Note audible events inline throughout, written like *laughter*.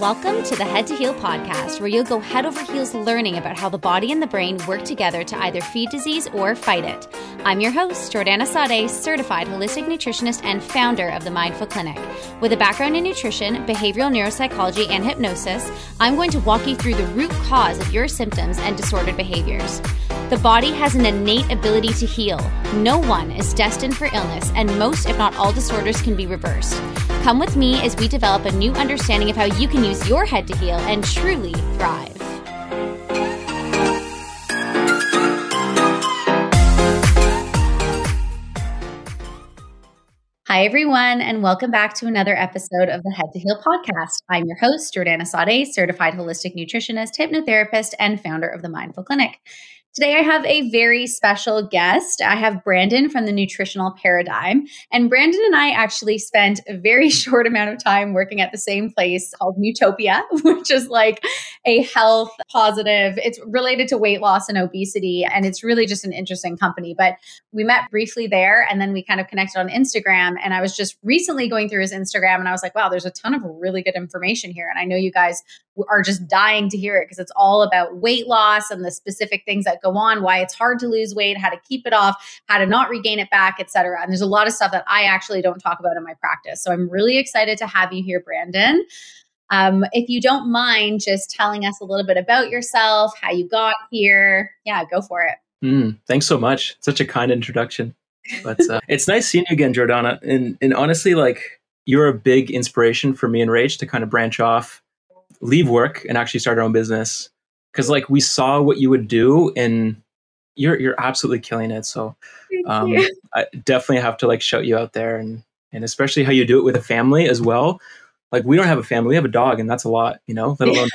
Welcome to the Head to Heal podcast, where you'll go head over heels learning about how the body and the brain work together to either feed disease or fight it. I'm your host, Jordana Sade, certified holistic nutritionist and founder of the Mindful Clinic. With a background in nutrition, behavioral neuropsychology, and hypnosis, I'm going to walk you through the root cause of your symptoms and disordered behaviors. The body has an innate ability to heal. No one is destined for illness, and most, if not all, disorders can be reversed. Come with me as we develop a new understanding of how you can use your head to heal and truly thrive. Hi, everyone, and welcome back to another episode of the Head to Heal podcast. I'm your host, Jordana Sade, certified holistic nutritionist, hypnotherapist, and founder of the Mindful Clinic. Today, I have a very special guest. I have Brandon from the Nutritional Paradigm. And Brandon and I actually spent a very *laughs* short amount of time working at the same place called Newtopia, *laughs* which is like a health positive, it's related to weight loss and obesity. And it's really just an interesting company. But we met briefly there and then we kind of connected on Instagram. And I was just recently going through his Instagram and I was like, wow, there's a ton of really good information here. And I know you guys are just dying to hear it because it's all about weight loss and the specific things that go on, why it's hard to lose weight, how to keep it off, how to not regain it back, etc. And there's a lot of stuff that I actually don't talk about in my practice. So I'm really excited to have you here, Brandon. Um, if you don't mind just telling us a little bit about yourself, how you got here, yeah, go for it. Mm, thanks so much. Such a kind introduction. But uh, it's nice seeing you again, Jordana. And, and honestly, like you're a big inspiration for me and Rage to kind of branch off leave work and actually start our own business. Because like we saw what you would do and you're you're absolutely killing it. So um, *laughs* i definitely have to like shout you out there and and especially how you do it with a family as well. Like we don't have a family we have a dog and that's a lot you know let alone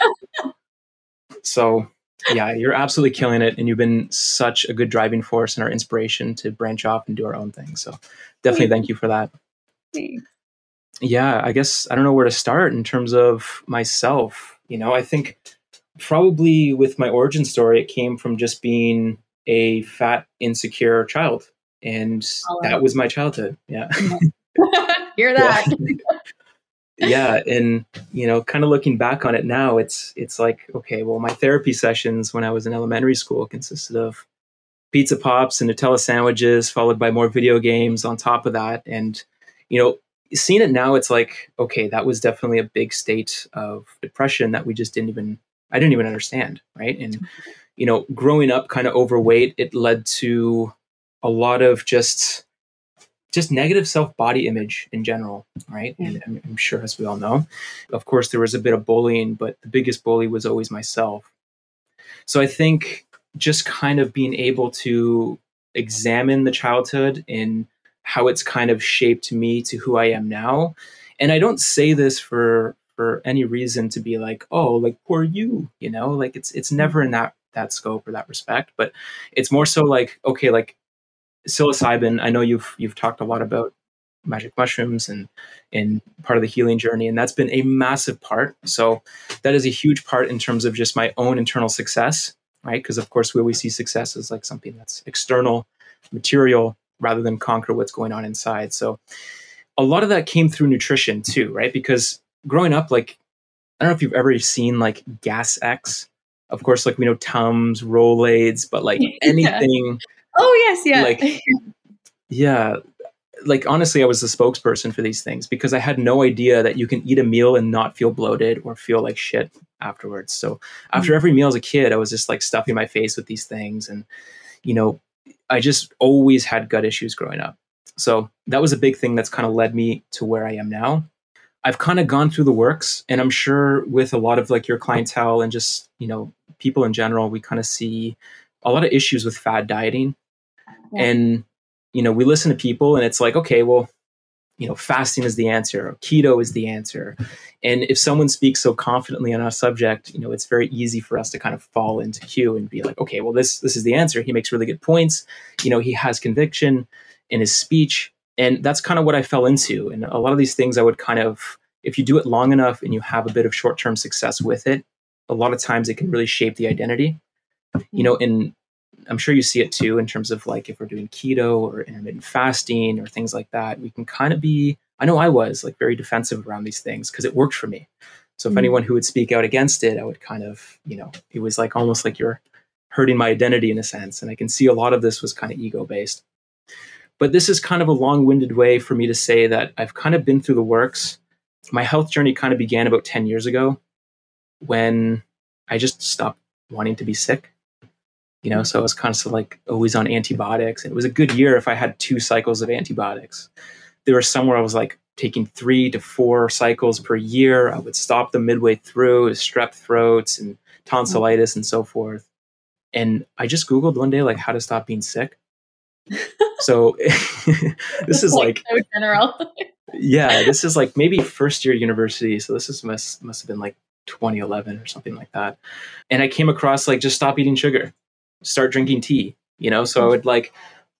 *laughs* so yeah you're absolutely killing it and you've been such a good driving force and our inspiration to branch off and do our own thing. So definitely thank you for that. Thanks yeah, I guess I don't know where to start in terms of myself. You know, I think probably with my origin story, it came from just being a fat, insecure child. And oh, that was my childhood. Yeah. Mm-hmm. *laughs* *laughs* Hear that. Yeah. *laughs* yeah. And, you know, kind of looking back on it now, it's it's like, okay, well, my therapy sessions when I was in elementary school consisted of pizza pops and Nutella sandwiches, followed by more video games on top of that. And, you know, seeing it now, it's like, okay, that was definitely a big state of depression that we just didn't even, I didn't even understand. Right. And, mm-hmm. you know, growing up kind of overweight, it led to a lot of just, just negative self body image in general. Right. And I'm, I'm sure, as we all know, of course, there was a bit of bullying, but the biggest bully was always myself. So I think just kind of being able to examine the childhood and how it's kind of shaped me to who I am now. And I don't say this for for any reason to be like, oh, like poor you, you know, like it's it's never in that that scope or that respect, but it's more so like, okay, like psilocybin. I know you've you've talked a lot about magic mushrooms and in part of the healing journey and that's been a massive part so that is a huge part in terms of just my own internal success right because of course we always see success as like something that's external material rather than conquer what's going on inside. So a lot of that came through nutrition too, right? Because growing up, like, I don't know if you've ever seen like Gas X. Of course, like we know Tums, Rolaids, but like *laughs* anything. yeah. Oh yes, yeah. Like, yeah. Like honestly, I was the spokesperson for these things because I had no idea that you can eat a meal and not feel bloated or feel like shit afterwards. So after mm-hmm. every meal as a kid, I was just like stuffing my face with these things and you know I just always had gut issues growing up. So that was a big thing that's kind of led me to where I am now. I've kind of gone through the works, and I'm sure with a lot of like your clientele and just, you know, people in general, we kind of see a lot of issues with fad dieting. Yeah. And, you know, we listen to people and it's like, okay, well, you know, fasting is the answer, or keto is the answer. And if someone speaks so confidently on a subject, you know, it's very easy for us to kind of fall into queue and be like, okay, well, this this is the answer. He makes really good points. You know, he has conviction in his speech. And that's kind of what I fell into. And a lot of these things I would kind of, if you do it long enough and you have a bit of short-term success with it, a lot of times it can really shape the identity. You know, and I'm sure you see it too in terms of like if we're doing keto or intermittent fasting or things like that, we can kind of be, I know I was like very defensive around these things because it worked for me. So if mm anyone who would speak out against it, I would kind of, you know, it was like almost like you're hurting my identity in a sense. And I can see a lot of this was kind of ego based. But this is kind of a long winded way for me to say that I've kind of been through the works. My health journey kind of began about 10 years ago when I just stopped wanting to be sick. You know, so I was kind of like always on antibiotics. And it was a good year if I had two cycles of antibiotics. There was somewhere I was like taking three to four cycles per year. I would stop them midway through, strep throats and tonsillitis and so forth. And I just Googled one day, like, how to stop being sick. *laughs* so *laughs* this is like, so general. yeah, this is like maybe first year university. So this is must must have been like 2011 or something like that. And I came across like just stop eating sugar, start drinking tea. You know, so I would like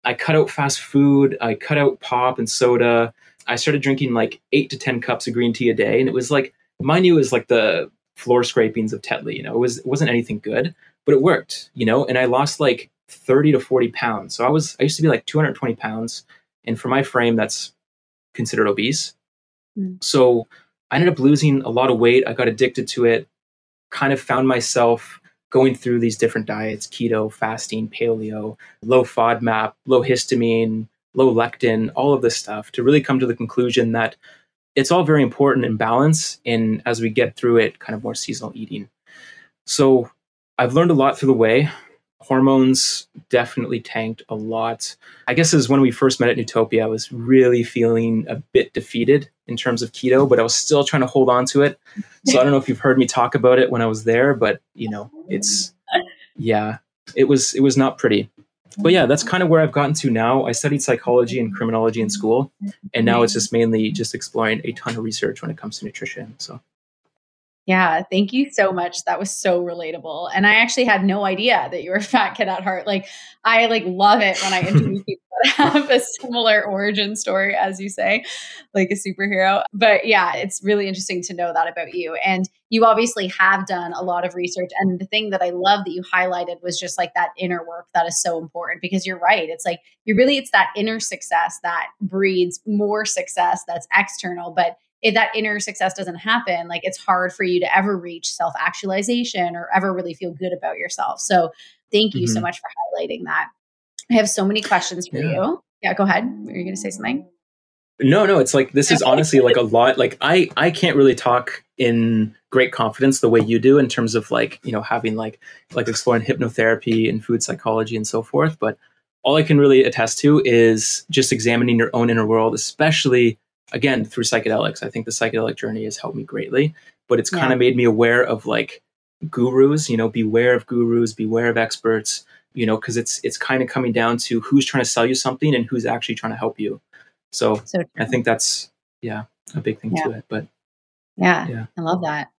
I cut out fast food, I cut out pop and soda. I started drinking like eight to ten cups of green tea a day, and it was like mind you, it was like the floor scrapings of Tetley. You know, it was it wasn't anything good, but it worked. You know, and I lost like 30 to 40 pounds. So I was I used to be like 220 pounds, and for my frame, that's considered obese. Mm. So I ended up losing a lot of weight. I got addicted to it. Kind of found myself going through these different diets: keto, fasting, paleo, low FODMAP, low histamine, low lectin, all of this stuff to really come to the conclusion that it's all very important in balance in as we get through it, kind of more seasonal eating. So I've learned a lot through the way hormones definitely tanked a lot. I guess is when we first met at Newtopia, I was really feeling a bit defeated in terms of keto, but I was still trying to hold on to it. So I don't know if you've heard me talk about it when I was there, but you know, it's yeah, it was it was not pretty. But yeah, that's kind of where I've gotten to now. I studied psychology and criminology in school, and now it's just mainly just exploring a ton of research when it comes to nutrition. So yeah, thank you so much. That was so relatable. And I actually had no idea that you were a *laughs* fat kid at heart. Like I like love it when I *laughs* interview people have a similar origin story as you say, like a superhero. But yeah, it's really interesting to know that about you. And you obviously have done a lot of research and the thing that I love that you highlighted was just like that inner work that is so important because you're right. It's like you really it's that inner success that breeds more success that's external, but if that inner success doesn't happen, like it's hard for you to ever reach self actualization or ever really feel good about yourself. So thank you mm-hmm. so much for highlighting that. I have so many questions for yeah. you. Yeah, go ahead. Are you going to say something? No, no, it's like this is honestly like a lot. Like I, I can't really talk in great confidence the way you do in terms of like you know having like like exploring hypnotherapy and food psychology and so forth. But all I can really attest to is just examining your own inner world, especially again through psychedelics i think the psychedelic journey has helped me greatly but it's kind of made me aware of like gurus you know beware of gurus beware of experts you know because it's it's kind of coming down to who's trying to sell you something and who's actually trying to help you so, so i think that's yeah a big thing yeah. to it but yeah, yeah i love that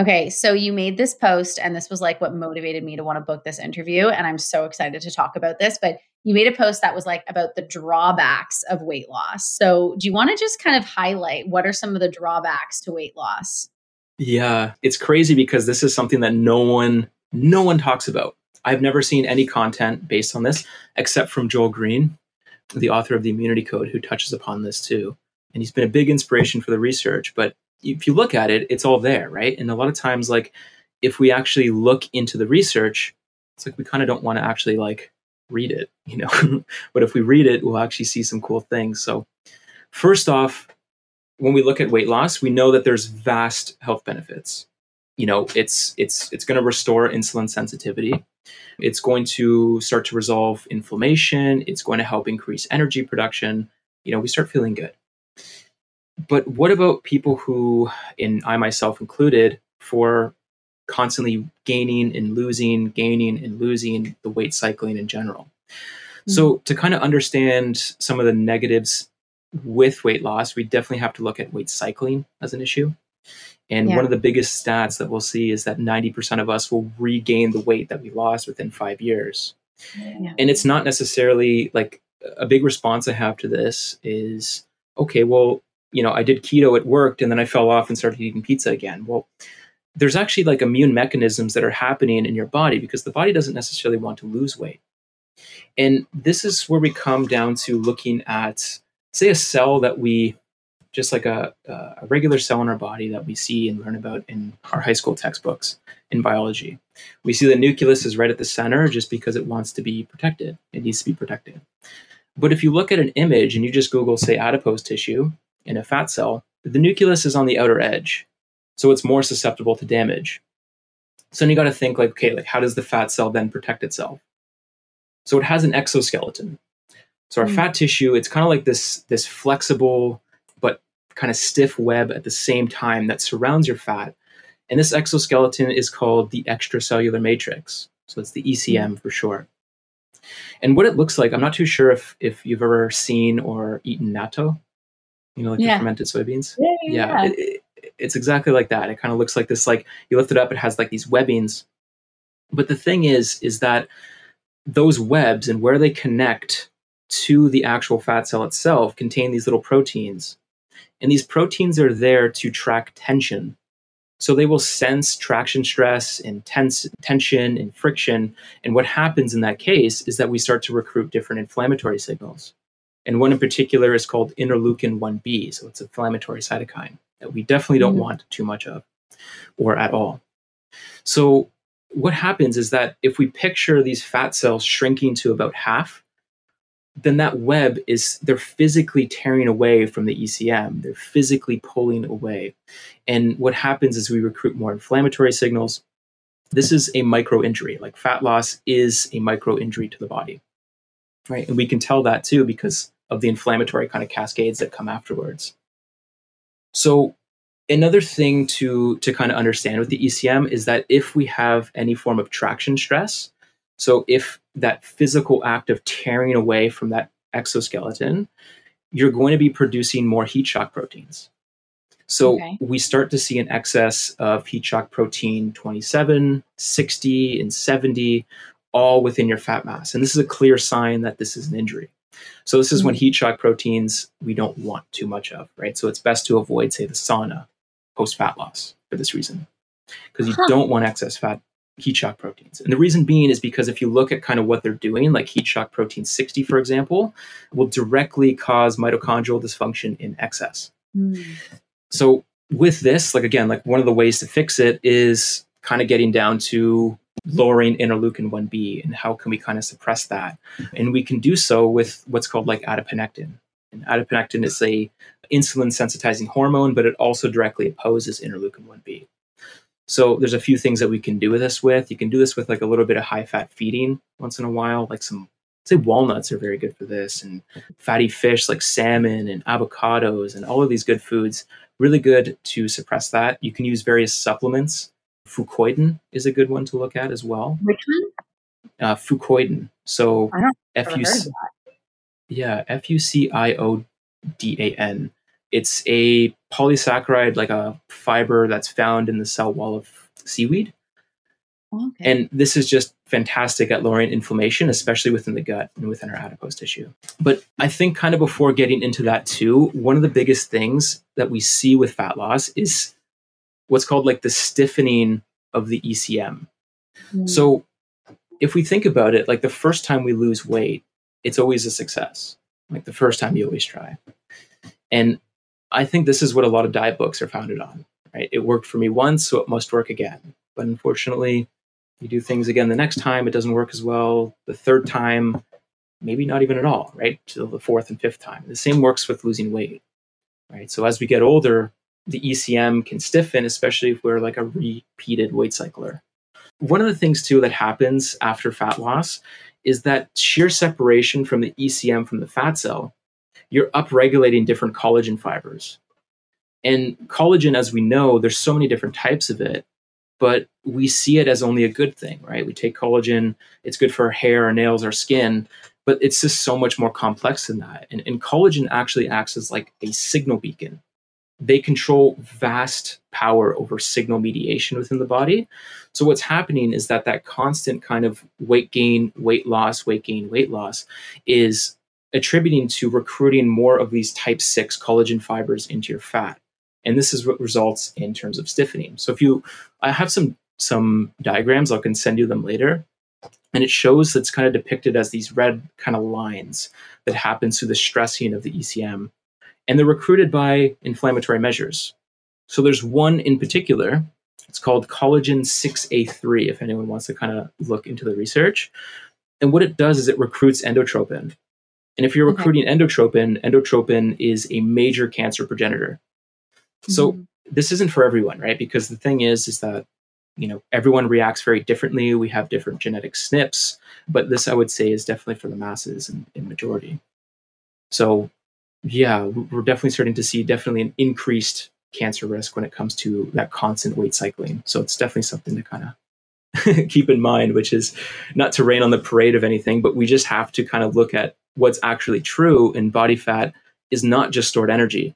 Okay, so you made this post, and this was like what motivated me to want to book this interview. And I'm so excited to talk about this. But you made a post that was like about the drawbacks of weight loss. So, do you want to just kind of highlight what are some of the drawbacks to weight loss? Yeah, it's crazy because this is something that no one no one talks about. I've never seen any content based on this except from Joel Greene, the author of the Immunity Code, who touches upon this too. And he's been a big inspiration for the research, but if you look at it, it's all there, right? And a lot of times, like if we actually look into the research, it's like we kind of don't want to actually like read it, you know. *laughs* but if we read it, we'll actually see some cool things. So, first off, when we look at weight loss, we know that there's vast health benefits. You know, it's it's it's going to restore insulin sensitivity. It's going to start to resolve inflammation. It's going to help increase energy production. You know, we start feeling good. But what about people who, and I myself included, for constantly gaining and losing, gaining and losing the weight cycling in general? Mm-hmm. So, to kind of understand some of the negatives with weight loss, we definitely have to look at weight cycling as an issue. And yeah. one of the biggest stats that we'll see is that 90% of us will regain the weight that we lost within five years. Yeah. And it's not necessarily like a big response I have to this is okay, well, you know, I did keto, it worked, and then I fell off and started eating pizza again. Well, there's actually like immune mechanisms that are happening in your body because the body doesn't necessarily want to lose weight. And this is where we come down to looking at, say, a cell that we just like a, a regular cell in our body that we see and learn about in our high school textbooks in biology. We see the nucleus is right at the center just because it wants to be protected. It needs to be protected. But if you look at an image and you just Google, say, adipose tissue in a fat cell, the nucleus is on the outer edge. So it's more susceptible to damage. So then you got to think like, okay, like how does the fat cell then protect itself? So it has an exoskeleton. So our mm. fat tissue, it's kind of like this this flexible kind of stiff web at the same time that surrounds your fat. And this exoskeleton is called the extracellular matrix. So it's the ECM for short. And what it looks like, I'm not too sure if if you've ever seen or eaten natto, you know, like yeah. the fermented soybeans. Yeah, yeah. yeah. It, it, it's exactly like that. It kind of looks like this. Like you lift it up, it has like these webbings. But the thing is, is that those webs and where they connect to the actual fat cell itself contain these little proteins. And these proteins are there to track tension. So they will sense traction stress and tense, tension and friction. And what happens in that case is that we start to recruit different inflammatory signals. And one in particular is called interleukin 1b. So it's an inflammatory cytokine that we definitely don't mm. want too much of or at all. So what happens is that if we picture these fat cells shrinking to about half, then that web is they're physically tearing away from the ECM. They're physically pulling away. And what happens is we recruit more inflammatory signals. This is a micro injury. Like fat loss is a micro injury to the body. Right? And we can tell that too because of the inflammatory kind of cascades that come afterwards. So another thing to to kind of understand with the ECM is that if we have any form of traction stress, so if that physical act of tearing away from that exoskeleton, you're going to be producing more heat shock proteins. So okay. we start to see an excess of heat shock protein 27, 60, and 70, all within your fat mass. And this is a clear sign that this is an injury. So this is mm-hmm. when heat shock proteins we don't want too much of, right? So it's best to avoid, say, the sauna post fat loss for this reason, because you huh. don't want excess fat heat shock proteins. And the reason being is because if you look at kind of what they're doing, like heat shock protein 60, for example, will directly cause mitochondrial dysfunction in excess. Mm. So with this, like again, like one of the ways to fix it is kind of getting down to lowering interleukin 1b and how can we kind of suppress that and we can do so with what's called like adiponectin and adiponectin is a insulin sensitizing hormone but it also directly opposes interleukin 1b so there's a few things that we can do with this with. You can do this with like a little bit of high fat feeding once in a while, like some say walnuts are very good for this and fatty fish like salmon and avocados and all of these good foods. Really good to suppress that. You can use various supplements. Fucoidan is a good one to look at as well. Which one? Uh, fucoidan so f-u-c yeah f-u-c-i-o-d-a-n it's a polysaccharide, like a fiber that's found in the cell wall of seaweed. Okay. And this is just fantastic at lowering inflammation, especially within the gut and within our adipose tissue. But I think, kind of before getting into that, too, one of the biggest things that we see with fat loss is what's called like the stiffening of the ECM. Mm. So, if we think about it, like the first time we lose weight, it's always a success. Like the first time you always try. And I think this is what a lot of diet books are founded on, right? It worked for me once, so it must work again. But unfortunately, you do things again the next time, it doesn't work as well. The third time, maybe not even at all, right? To the fourth and fifth time. The same works with losing weight, right? So as we get older, the ECM can stiffen, especially if we're like a repeated weight cycler. One of the things too that happens after fat loss is that shear separation from the ECM from the fat cell you're upregulating different collagen fibers. And collagen, as we know, there's so many different types of it, but we see it as only a good thing, right? We take collagen, it's good for our hair, our nails, our skin, but it's just so much more complex than that. And, and collagen actually acts as like a signal beacon. They control vast power over signal mediation within the body. So what's happening is that that constant kind of weight gain, weight loss, weight gain, weight loss is attributing to recruiting more of these type 6 collagen fibers into your fat. And this is what results in terms of stiffening. So if you, I have some some diagrams, I can send you them later. And it shows that's kind of depicted as these red kind of lines that happens through the stressing of the ECM. and they're recruited by inflammatory measures. So there's one in particular. It's called collagen 6A3, if anyone wants to kind of look into the research. And what it does is it recruits endotrophin. And if you're Okay. recruiting endotrophin, endotrophin is a major cancer progenitor. So Mhm. this isn't for everyone, right? Because the thing is, is that you know everyone reacts very differently. We have different genetic SNPs, but this I would say is definitely for the masses and in majority. So yeah, we're definitely starting to see definitely an increased cancer risk when it comes to that constant weight cycling. So it's definitely something to kind of *laughs* keep in mind, which is not to rain on the parade of anything, but we just have to kind of look at what's actually true. in body fat is not just stored energy.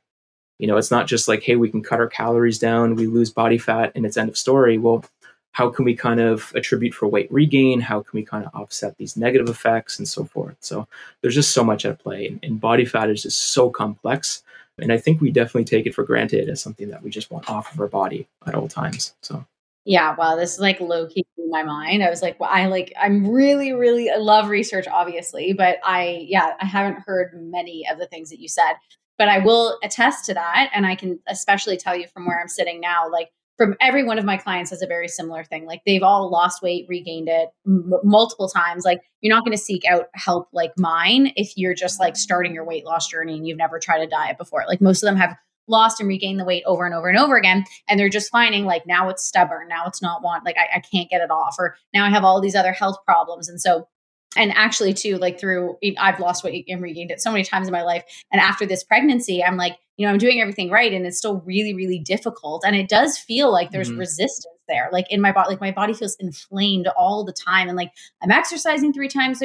You know, it's not just like, hey, we can cut our calories down, we lose body fat, and it's end of story. Well, how can we kind of attribute for weight regain? How can we kind of offset these negative effects and so forth? So there's just so much at play. And, body fat is just so complex. And I think we definitely take it for granted as something that we just want off of our body at all times. So Yeah, wow, this is like low key in my mind. I was like, well, I like, I'm really, really, I love research, obviously, but I, yeah, I haven't heard many of the things that you said, but I will attest to that. And I can especially tell you from where I'm sitting now, like, from every one of my clients has a very similar thing. Like they've all lost weight, regained it m- multiple times. Like you're not going to seek out help like mine if you're just like starting your weight loss journey and you've never tried a diet before. Like most of them have lost and regained the weight over and over and over again and they're just finding like now it's stubborn now it's not want like I, I can't get it off or now i have all these other health problems and so and actually too like through i've lost weight and regained it so many times in my life and after this pregnancy i'm like you know i'm doing everything right and it's still really really difficult and it does feel like there's Mhm. resistance there like in my body like my body feels inflamed all the time and like i'm exercising three times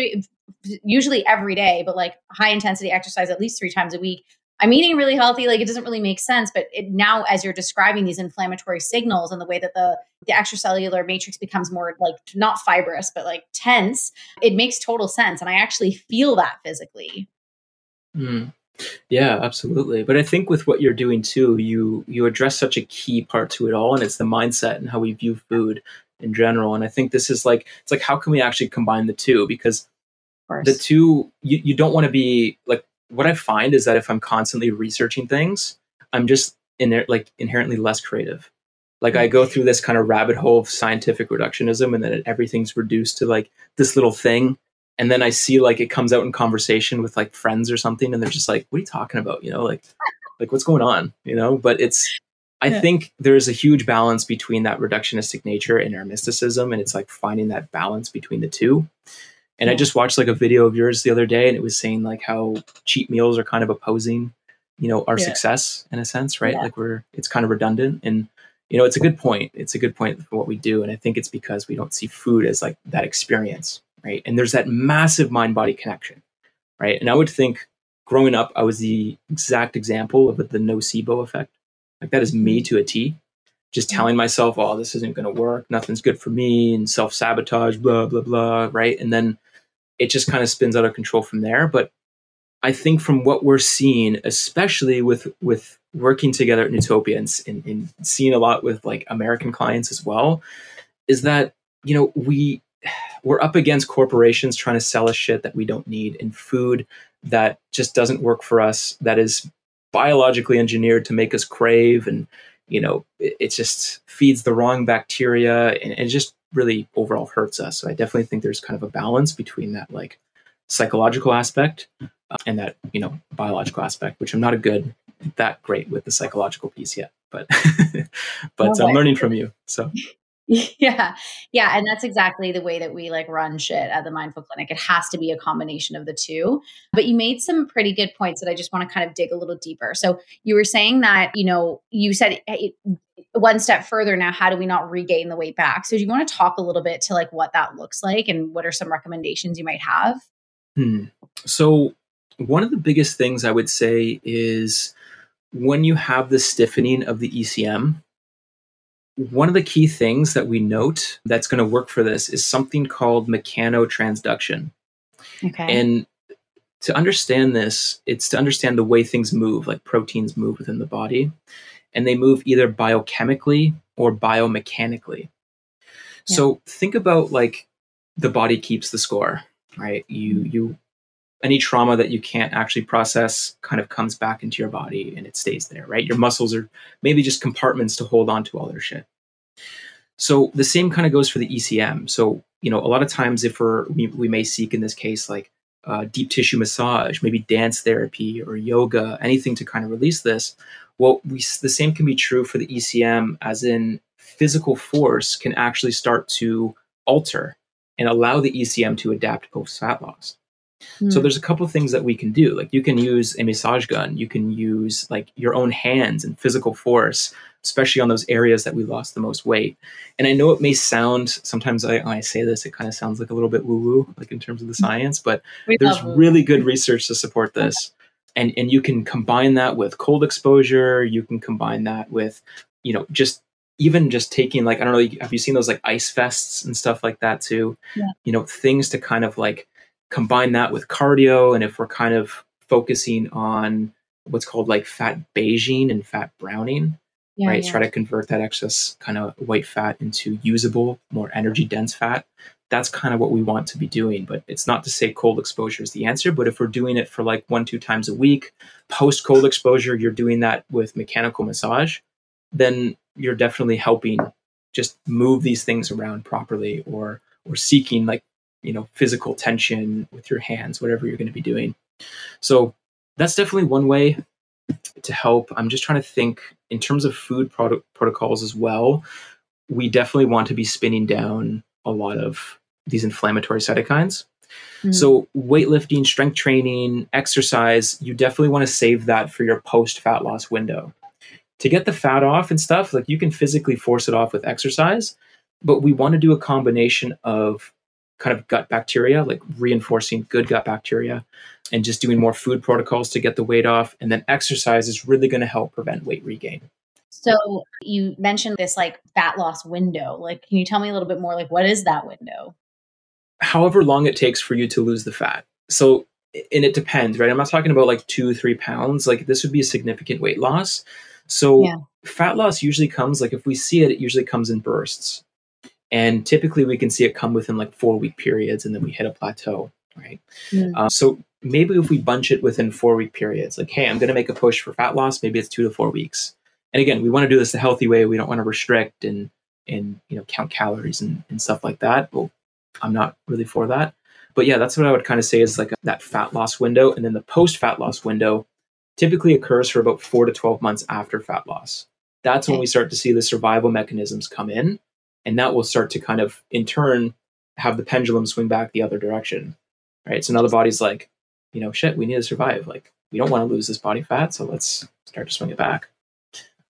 usually every day but like high intensity exercise at least three times a week I'm eating really healthy. Like it doesn't really make sense. But it, now, as you're describing these inflammatory signals and the way that the the extracellular matrix becomes more like not fibrous, but like tense, it makes total sense. And I actually feel that physically. Mm. Yeah, absolutely. But I think with what you're doing too, you you address such a key part to it all, and it's the mindset and how we view food in general. And I think this is like it's like how can we actually combine the two? Because the two you, you don't want to be like what I find is that if I'm constantly researching things, I'm just in like inherently less creative. Like I go through this kind of rabbit hole of scientific reductionism, and then everything's reduced to like this little thing. And then I see like it comes out in conversation with like friends or something, and they're just like, "What are you talking about?" You know, like, like what's going on? You know. But it's, I Yeah. think there's a huge balance between that reductionistic nature and our mysticism, and it's like finding that balance between the two. And I just watched like a video of yours the other day, and it was saying like how cheap meals are kind of opposing, you know, our Yeah. success in a sense, right? Yeah. Like we're it's kind of redundant, and you know, it's a good point. It's a good point for what we do, and I think it's because we don't see food as like that experience, right? And there's that massive mind body connection, right? And I would think growing up, I was the exact example of the nocebo effect. Like that is me mm-hmm. to a T. Just mm-hmm. telling myself, "Oh, this isn't going to work. Nothing's good for me," and self sabotage, blah blah blah, right? And then it just kind of spins out of control from there. But I think from what we're seeing, especially with with working together at Newtopia and, and, and seeing a lot with like American clients as well, is that you know we we're up against corporations trying to sell us shit that we don't need and food that just doesn't work for us that is biologically engineered to make us crave and you know it, it just feeds the wrong bacteria and it just really overall hurts us so i definitely think there's kind of a balance between that like psychological aspect uh, and that you know biological aspect which i'm not a good that great with the psychological piece yet but *laughs* but No, i'm learning from you so *laughs* yeah. Yeah. And that's exactly the way that we like run shit at the Mindful Clinic. It has to be a combination of the two. But you made some pretty good points that I just want to kind of dig a little deeper. So you were saying that, you know, you said it, one step further now, how do we not regain the weight back? So do you want to talk a little bit to like what that looks like and what are some recommendations you might have? Hmm. So, one of the biggest things I would say is when you have the stiffening of the ECM, one of the key things that we note that's going to work for this is something called mechanotransduction. Okay. And to understand this, it's to understand the way things move, like proteins move within the body, and they move either biochemically or biomechanically. So think about like the body keeps the score, right? You you any trauma that you can't actually process kind of comes back into your body and it stays there, right? Your muscles are maybe just compartments to hold on to all their shit. So the same kind of goes for the ECM. So, you know, a lot of times if we're, we, we may seek in this case like uh, deep tissue massage, maybe dance therapy or yoga, anything to kind of release this. Well, we, the same can be true for the ECM, as in physical force can actually start to alter and allow the ECM to adapt post fat loss. Mm. So hmm. there's a couple things that we can do. Like you can use a massage gun, you can use like your own hands and physical force, especially on those areas that we lost the most weight. And I know it may sound sometimes I, when I say this, it kind of sounds like a little bit woo woo, like in terms of the hmm. science, but we there's really good research to support this. And and you can combine that with cold exposure. You can combine that with, you know, just even just taking like I don't know, have you seen those like ice fests and stuff like that too? Yeah. You know, things to kind of like combine that with cardio and if we're kind of focusing on what's called like fat beiging and fat browning yeah, right yeah. try to convert that excess kind of white fat into usable more energy dense fat that's kind of what we want to be doing but it's not to say cold exposure is the answer but if we're doing it for like one two times a week post cold exposure you're doing that with mechanical massage then you're definitely helping just move these things around properly or or seeking like you know physical tension with your hands whatever you're going to be doing. So that's definitely one way to help. I'm just trying to think in terms of food product protocols as well we definitely want to be spinning down a lot of these inflammatory cytokines mm-hmm. so weightlifting strength training exercise you definitely want to save that for your post fat loss window to get the fat off and stuff like you can physically force it off with exercise but we want to do a combination of kind of gut bacteria, like reinforcing good gut bacteria and just doing more food protocols to get the weight off. And then exercise is really going to help prevent weight regain. So you mentioned this like fat loss window. Like, can you tell me a little bit more? Like, what is that window? However long it takes for you to lose the fat. So, and it depends, right? I'm not talking about like two, three pounds. Like, this would be a significant weight loss. So, yeah. fat loss usually comes, like, if we see it, it usually comes in bursts. And typically we can see it come within like four week periods and then we hit a plateau, right? Mm. Uh, so maybe if we bunch it within four week periods, like, hey, I'm going to make a push for fat loss, maybe it's two to four weeks. And again, we want to do this the healthy way. We don't want to restrict and, and you know, count calories and, and stuff like that. Well, I'm not really for that. But yeah, that's what I would kind of say is like that fat loss window. And then the post fat loss window typically occurs for about four to 12 months after fat loss. That's okay. when we start to see the survival mechanisms come in and that will start to kind of in turn have the pendulum swing back the other direction right so now the body's like you know shit we need to survive like we don't want to lose this body fat so let's start to swing it back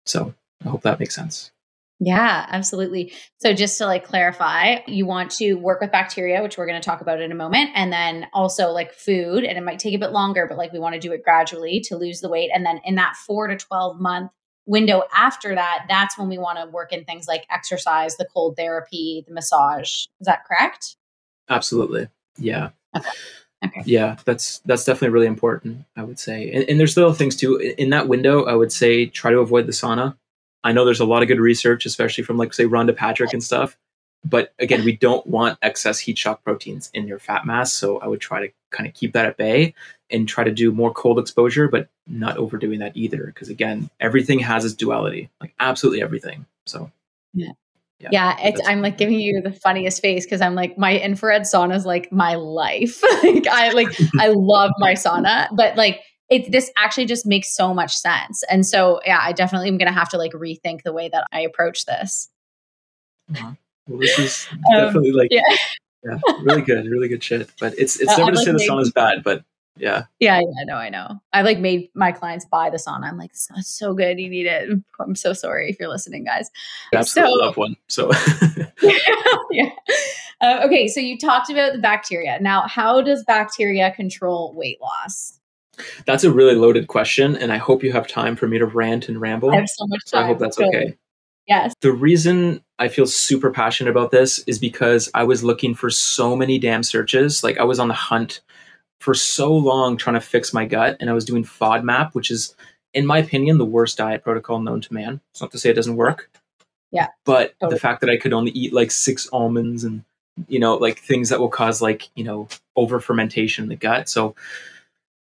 so i hope that makes sense yeah, absolutely. So just to like clarify, you want to work with bacteria, which we're going to talk about in a moment, and then also like food, and it might take a bit longer, but like we want to do it gradually to lose the weight. And then in that four to 12 month window after that, that's when we want to work in things like exercise, the cold therapy, the massage. Is that correct? Absolutely. Yeah. Okay. Okay. Yeah, that's that's definitely really important. I would say, and, and there's little things too in that window. I would say try to avoid the sauna. I know there's a lot of good research, especially from like say Rhonda Patrick and stuff. But again, we don't want excess heat shock proteins in your fat mass. So I would try to kind of keep that at bay and try to do more cold exposure, but not overdoing that either. Because again, everything has its duality, like absolutely everything. So, yeah. Yeah, yeah I'm like giving you the funniest face because I'm like my infrared sauna is like my life. *laughs* like I like I love my sauna, but like it this actually just makes so much sense. And so yeah, I definitely am gonna have to like rethink the way that I approach this. Uh-huh. Well, this is *laughs* um, definitely um, like yeah. *laughs* yeah. really good, really good shit. But it's it's uh, never to like say the sauna is bad, but yeah. Yeah, yeah, no, I know. I like made my clients buy the sauna. I'm like, it's so good. You need it. *laughs* I'm so sorry if you're listening, guys. I absolutely so, love one. So yeah. Uh, okay, so you talked about the bacteria. Now, how does bacteria control weight loss? That's a really loaded question, and I hope you have time for me to rant and ramble. I have so much time. So I hope that's okay. Yes. The reason I feel super passionate about this is because I was looking for so many damn searches. Like I was on the hunt for so long trying to fix my gut and I was doing FODMAP, which is, in my opinion, the worst diet protocol known to man. It's not to say it doesn't work. Yeah. But totally. the fact that I could only eat like six almonds and you know, like things that will cause like, you know, over fermentation in the gut. So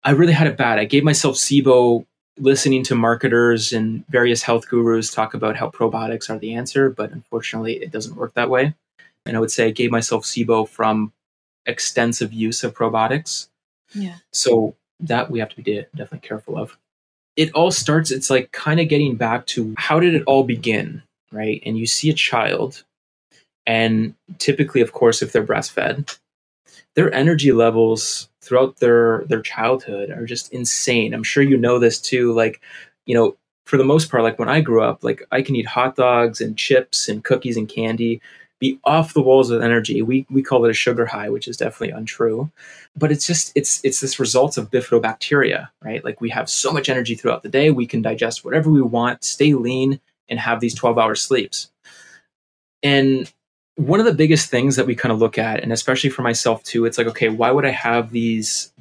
I really had it bad. I gave myself SIBO listening to marketers and various health gurus talk about how probiotics are the answer, but unfortunately it doesn't work that way. And I would say I gave myself SIBO from extensive use of probiotics. Yeah. So that we have to be definitely careful of. It all starts, it's like kind of getting back to how did it all begin, right? And you see a child, and typically, of course, if they're breastfed, their energy levels throughout their their childhood are just insane. I'm sure you know this too. Like, you know, for the most part, like when I grew up, like I can eat hot dogs and chips and cookies and candy, be off the walls with energy. We we call it a sugar high, which is definitely untrue. But it's just it's it's this result of bifidobacteria, right? Like we have so much energy throughout the day, we can digest whatever we want, stay lean, and have these 12 hour sleeps. And one of the biggest things that we kind of look at, and especially for myself too, it's like, okay, why would I have these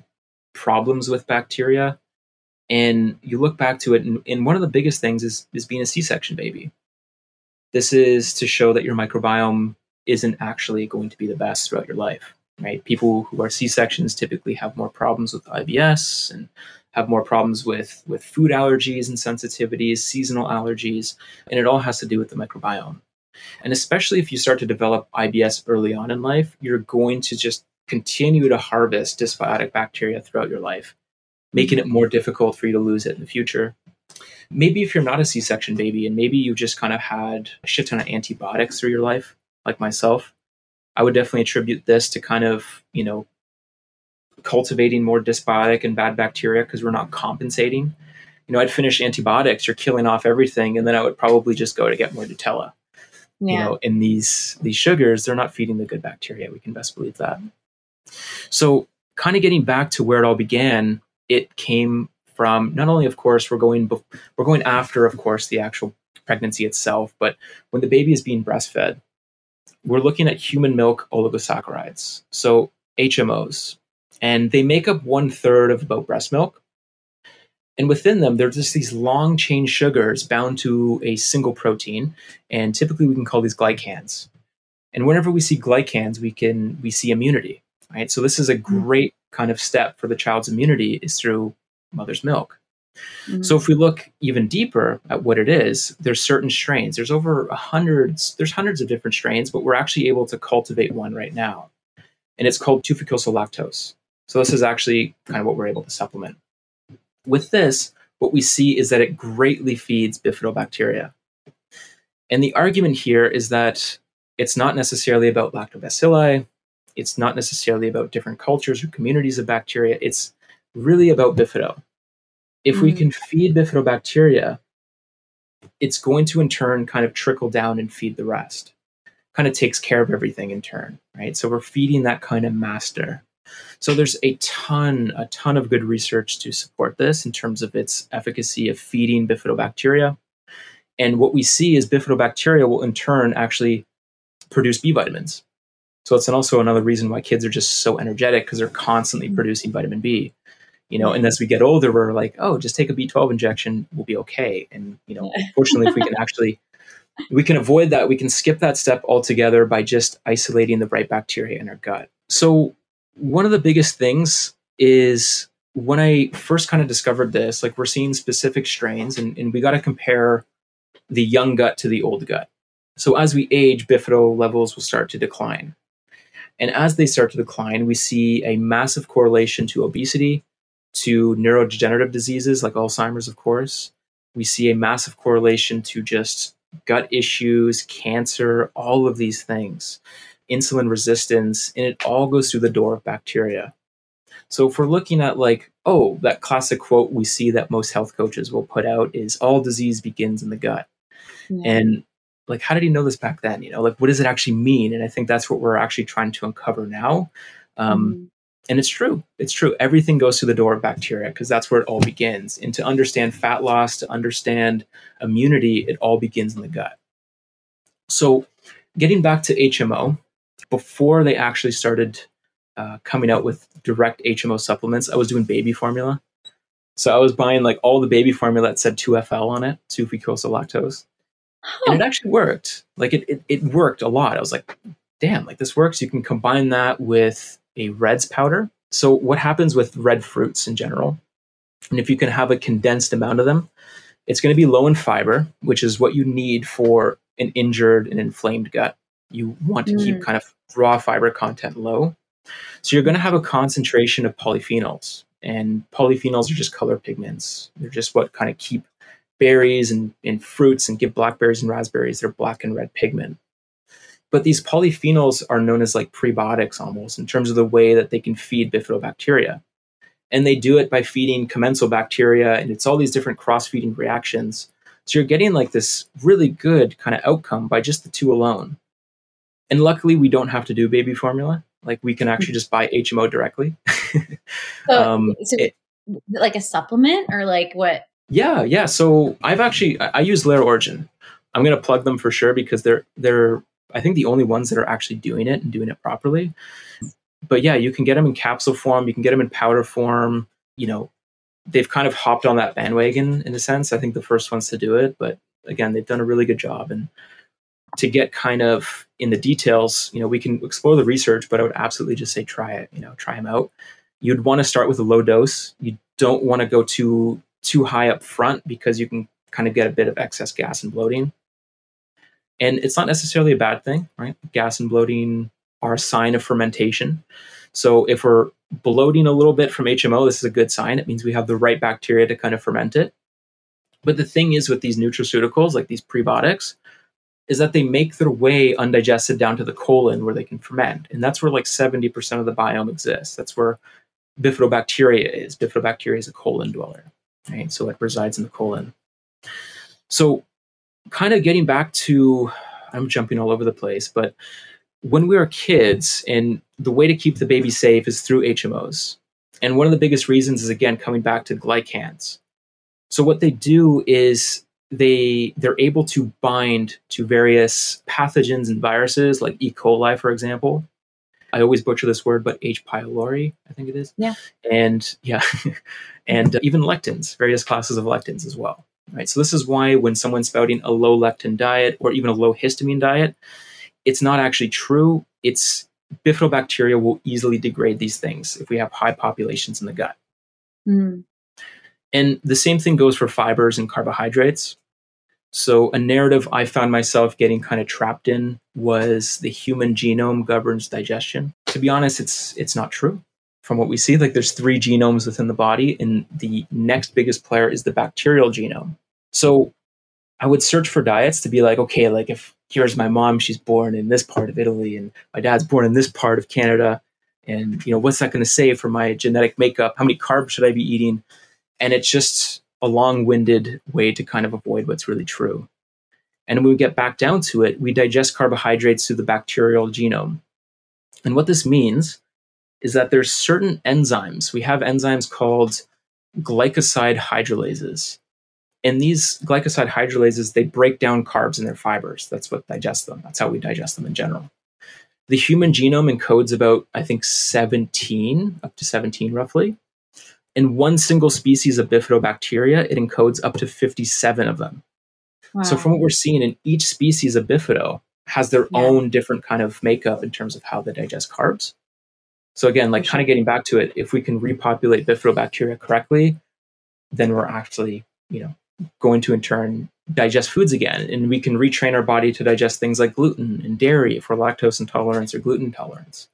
problems with bacteria? And you look back to it, and, and one of the biggest things is is being a C-section baby. This is to show that your microbiome isn't actually going to be the best throughout your life, right? People who are C-sections typically have more problems with IBS and have more problems with with food allergies and sensitivities, seasonal allergies, and it all has to do with the microbiome. And especially if you start to develop IBS early on in life, you're going to just continue to harvest dysbiotic bacteria throughout your life, making it mm-hmm. more difficult for you to lose it in the future. Maybe if you're not a C section baby and maybe you just kind of had a shit ton of antibiotics through your life, like myself, I would definitely attribute this to kind of, you know, cultivating more dysbiotic and bad bacteria because we're not compensating. You know, I'd finish antibiotics, you're killing off everything, and then I would probably just go to get more Nutella yeah. you know in these these sugars they're not feeding the good bacteria. We can best believe that. So kind of getting back to where it all began it came from not only of course we're going we're going after of course the actual pregnancy itself but when the baby is being breastfed we're looking at human milk oligosaccharides so hmos and they make up one third of about breast milk and within them, there's just these long chain sugars bound to a single protein. And typically we can call these glycans. And whenever we see glycans, we can we see immunity. Right. So this is a mm-hmm. great kind of step for the child's immunity is through mother's milk. Mm-hmm. So if we look even deeper at what it is, there's certain strains. There's over hundreds, there's hundreds of different strains, but we're actually able to cultivate one right now. And it's called 2-fucosyllactose. So this is actually kind of what we're able to supplement. With this, what we see is that it greatly feeds bifidobacteria. And the argument here is that it's not necessarily about lactobacilli, it's not necessarily about different cultures or communities of bacteria, it's really about bifido. If mm. we can feed bifidobacteria, it's going to in turn kind of trickle down and feed the rest. Kind of takes care of everything in turn, right? So we're feeding that kind of master. So there's a ton, a ton of good research to support this in terms of its efficacy of feeding bifidobacteria. And what we see is bifidobacteria will in turn actually produce B vitamins. So it's also another reason why kids are just so energetic because they're constantly mm-hmm. producing vitamin B. You know, and as we get older, we're like, oh, just take a B12 injection, we'll be okay. And you know, fortunately, if we can actually we can avoid that, we can skip that step altogether by just isolating the right bacteria in our gut. So one of the biggest things is when I first kind of discovered this, like we're seeing specific strains, and, and we got to compare the young gut to the old gut. So as we age, bifido levels will start to decline. And as they start to decline, we see a massive correlation to obesity, to neurodegenerative diseases like Alzheimer's, of course. We see a massive correlation to just gut issues, cancer, all of these things insulin resistance, and it all goes through the door of bacteria. So if we're looking at like, oh, that classic quote we see that most health coaches will put out is all disease begins in the gut. Yeah. And like how did he know this back then? You know, like what does it actually mean? And I think that's what we're actually trying to uncover now. Um, mm And it's true. It's true. Everything goes through the door of bacteria because that's where it all begins. And to understand fat loss, to understand immunity, it all begins in the gut. So getting back to HMO, before they actually started uh, coming out with direct HMO supplements, I was doing baby formula. So I was buying like all the baby formula that said 2FL on it, 2-fucosylactose. Oh. And it actually worked. Like it, it, it worked a lot. I was like, damn, like this works. You can combine that with a reds powder. So, what happens with red fruits in general? And if you can have a condensed amount of them, it's going to be low in fiber, which is what you need for an injured and inflamed gut. You want to mm. keep kind of raw fiber content low. So, you're going to have a concentration of polyphenols. And polyphenols are just color pigments. They're just what kind of keep berries and, and fruits and give blackberries and raspberries their black and red pigment. But these polyphenols are known as like prebiotics almost in terms of the way that they can feed bifidobacteria. And they do it by feeding commensal bacteria, and it's all these different cross feeding reactions. So you're getting like this really good kind of outcome by just the two alone. And luckily, we don't have to do baby formula. Like we can actually just buy HMO directly. *laughs* so, um, so it, like a supplement or like what? Yeah, yeah. So I've actually I, I use Layer Origin. I'm gonna plug them for sure because they're they're I think the only ones that are actually doing it and doing it properly. But yeah, you can get them in capsule form, you can get them in powder form. You know, they've kind of hopped on that bandwagon in a sense. I think the first ones to do it, but again, they've done a really good job. And to get kind of in the details, you know, we can explore the research, but I would absolutely just say try it. You know, try them out. You'd want to start with a low dose. You don't want to go too too high up front because you can kind of get a bit of excess gas and bloating. And it's not necessarily a bad thing, right? Gas and bloating are a sign of fermentation. So if we're bloating a little bit from HMO, this is a good sign. It means we have the right bacteria to kind of ferment it. But the thing is with these nutraceuticals, like these prebiotics, is that they make their way undigested down to the colon where they can ferment. And that's where like 70% of the biome exists. That's where bifidobacteria is. Bifidobacteria is a colon dweller, right? So it resides in the colon. So kind of getting back to, I'm jumping all over the place, but when we were kids, and the way to keep the baby safe is through HMOs. And one of the biggest reasons is again coming back to glycans. So what they do is they they're able to bind to various pathogens and viruses like E. coli, for example. I always butcher this word, but H. pylori, I think it is. Yeah. And yeah, *laughs* and uh, even lectins, various classes of lectins as well right? So this is why when someone's spouting a low lectin diet or even a low histamine diet, it's not actually true. It's bifidobacteria will easily degrade these things if we have high populations in the gut. Mm. And the same thing goes for fibers and carbohydrates. So a narrative I found myself getting kind of trapped in was the human genome governs digestion. To be honest, it's it's not true. From what we see, like there's three genomes within the body, and the next biggest player is the bacterial genome. So I would search for diets to be like, okay, like if here's my mom, she's born in this part of Italy, and my dad's born in this part of Canada, and you know, what's that going to say for my genetic makeup? How many carbs should I be eating? And it's just a long-winded way to kind of avoid what's really true. And when we get back down to it, we digest carbohydrates through the bacterial genome. And what this means is that there's certain enzymes. We have enzymes called glycoside hydrolases and these glycoside hydrolases, they break down carbs in their fibers. That's what digests them. That's how we digest them in general. The human genome encodes about, I think, 17, up to 17 roughly. In one single species of bifidobacteria, it encodes up to 57 of them. Wow. So, from what we're seeing in each species of bifido, has their yeah. own different kind of makeup in terms of how they digest carbs. So again, like kind of getting back to it, if we can repopulate bifidobacteria correctly, then we're actually, you know, going to in turn digest foods again. And we can retrain our body to digest things like gluten and dairy for lactose intolerance or gluten intolerance.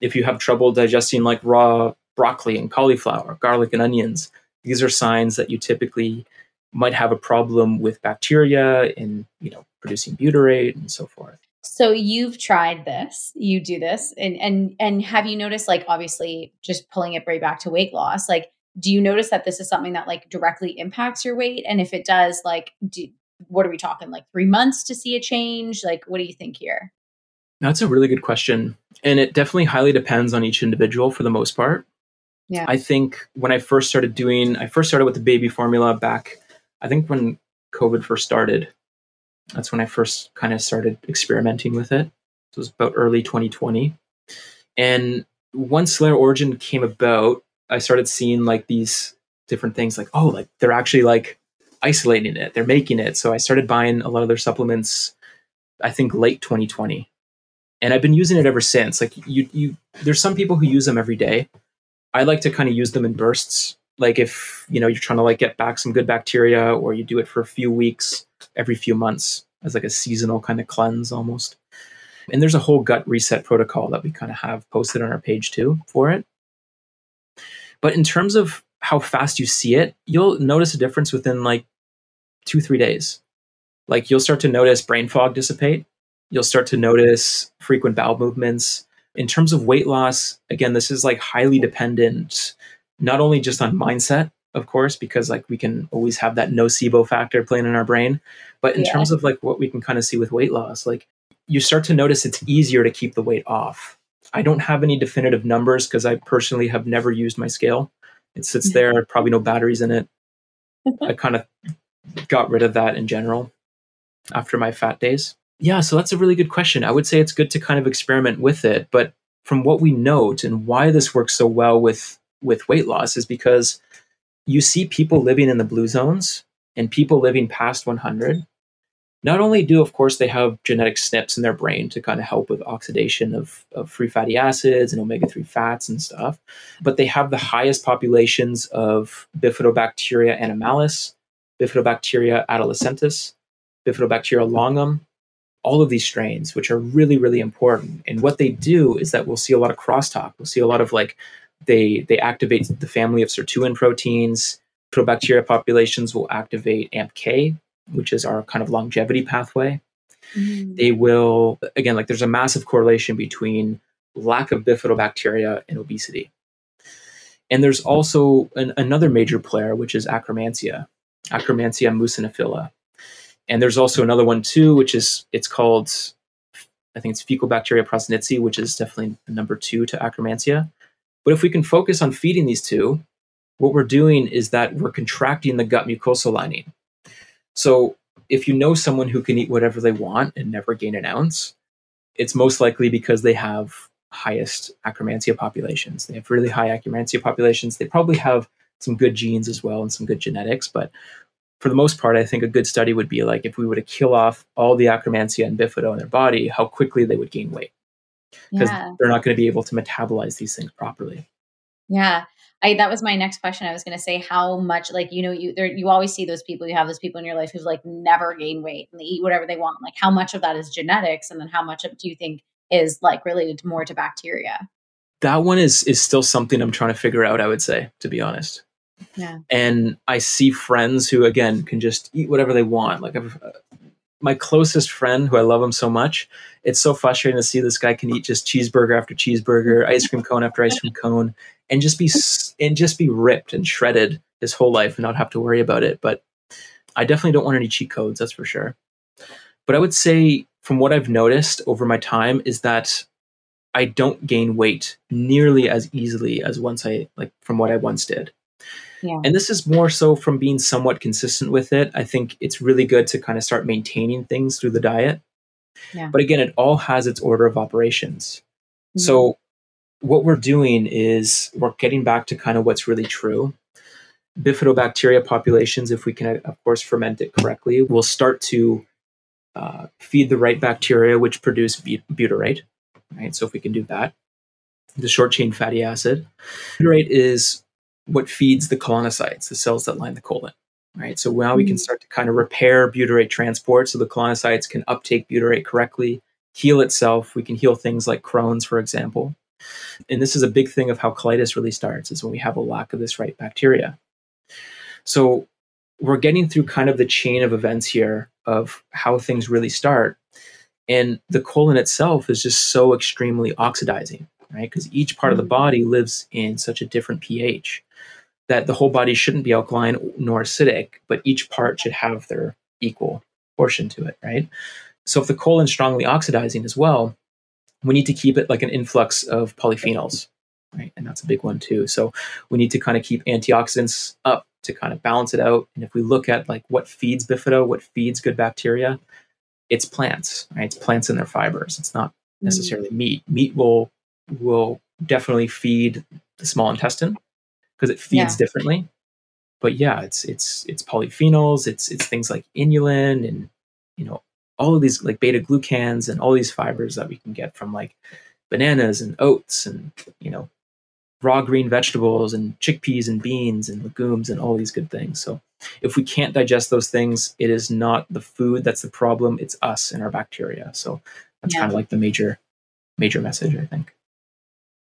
If you have trouble digesting like raw broccoli and cauliflower, garlic and onions, these are signs that you typically might have a problem with bacteria in, you know, producing butyrate and so forth. So you've tried this, you do this, and and and have you noticed like obviously just pulling it right back to weight loss, like do you notice that this is something that like directly impacts your weight? And if it does like do, what are we talking like 3 months to see a change? Like what do you think here? That's a really good question. And it definitely highly depends on each individual for the most part yeah i think when i first started doing i first started with the baby formula back i think when covid first started that's when i first kind of started experimenting with it it was about early 2020 and once Layer Origin came about I started seeing like these different things like, oh, like they're actually like isolating it, they're making it. So I started buying a lot of their supplements, I think late 2020. and I've been using it ever since. Like you, you, there's some people who use them every day. I like to kind of use them in bursts. Like if you know you're trying to like get back some good bacteria, or you do it for a few weeks every few months as like a seasonal kind of cleanse almost. And there's a whole gut reset protocol that we kind of have posted on our page too for it. But in terms of how fast you see it, you'll notice a difference within like two, three days. Like you'll start to notice brain fog dissipate. You'll start to notice frequent bowel movements. In terms of weight loss, again, this is like highly dependent, not only just on mindset, of course, because like we can always have that nocebo factor playing in our brain, but in yeah. terms of like what we can kind of see with weight loss, like you start to notice it's easier to keep the weight off. I don't have any definitive numbers because I personally have never used my scale. It sits mm-hmm. there, probably no batteries in it. *laughs* I kind of got rid of that in general after my fat days. Yeah, so that's a really good question. I would say it's good to kind of experiment with it, but from what we note and why this works so well with with weight loss is because you see people living in the blue zones and people living past 100 not only do, of course, they have genetic SNPs in their brain to kind of help with oxidation of, of free fatty acids and omega 3 fats and stuff, but they have the highest populations of Bifidobacteria animalis, Bifidobacteria adolescentis, Bifidobacteria longum, all of these strains, which are really, really important. And what they do is that we'll see a lot of crosstalk. We'll see a lot of like they they activate the family of sirtuin proteins. Bifidobacteria populations will activate AMPK, which is our kind of longevity pathway. Mm. They will, again, like there's a massive correlation between lack of bifidobacteria and obesity. And there's also an, another major player, which is Akkermansia, Akkermansia muciniphila. And there's also another one too, which is, it's called, I think it's Faecobacteria prausnitzii, which is definitely number two to Akkermansia. But if we can focus on feeding these two, what we're doing is that we're contracting the gut mucosal lining. So if you know someone who can eat whatever they want and never gain an ounce, it's most likely because they have highest Akkermansia populations. They have really high Akkermansia populations. They probably have some good genes as well and some good genetics, but for the most part, I think a good study would be like if we were to kill off all the Akkermansia and bifido in their body, how quickly they would gain weight because yeah. they're not going to be able to metabolize these things properly. Yeah. I that was my next question. I was going to say how much like you know you there you always see those people you have those people in your life who's like never gain weight and they eat whatever they want. Like how much of that is genetics and then how much of do you think is like related more to bacteria? That one is is still something I'm trying to figure out, I would say, to be honest. Yeah. And I see friends who again can just eat whatever they want. Like I've, uh, my closest friend who I love him so much. It's so frustrating to see this guy can eat just cheeseburger after cheeseburger, ice cream cone after ice cream cone, and just be and just be ripped and shredded his whole life and not have to worry about it. But I definitely don't want any cheat codes, that's for sure. But I would say from what I've noticed over my time is that I don't gain weight nearly as easily as once I like from what I once did. Yeah. And this is more so from being somewhat consistent with it. I think it's really good to kind of start maintaining things through the diet. Yeah. But again, it all has its order of operations. Mm-hmm. So what we're doing is we're getting back to kind of what's really true. Bifidobacteria populations, if we can, of course, ferment it correctly, will start to uh, feed the right bacteria, which produce butyrate. Right. So if we can do that, the short chain fatty acid, butyrate is what feeds the colonocytes, the cells that line the colon. Right. So now we can mm. start to kind of repair butyrate transport so the colonocytes can uptake butyrate correctly, heal itself. We can heal things like Crohn's, for example. And this is a big thing of how colitis really starts, is when we have a lack of this right bacteria. So we're getting through kind of the chain of events here of how things really start. And the colon itself is just so extremely oxidizing, right? Because each part of the mm. body lives in such a different pH that the whole body shouldn't be alkaline nor acidic, but each part should have their equal portion to it, right? So if the colon's strongly oxidizing as well, we need to keep it like an influx of polyphenols, right? And that's a big one too. So we need to kind of keep antioxidants up to kind of balance it out. And if we look at like what feeds bifido, what feeds good bacteria, it's plants, right? It's plants and their fibers. It's not mm. necessarily mm. meat. Meat will will definitely feed the small intestine, because it feeds yeah. differently. But yeah, it's it's it's polyphenols, it's it's things like inulin and you know all of these like beta glucans and all these fibers that we can get from like bananas and oats and you know raw green vegetables and chickpeas and beans and legumes and all these good things. So if we can't digest those things, it is not the food that's the problem, it's us and our bacteria. So that's yeah. kind of like the major major message, I think.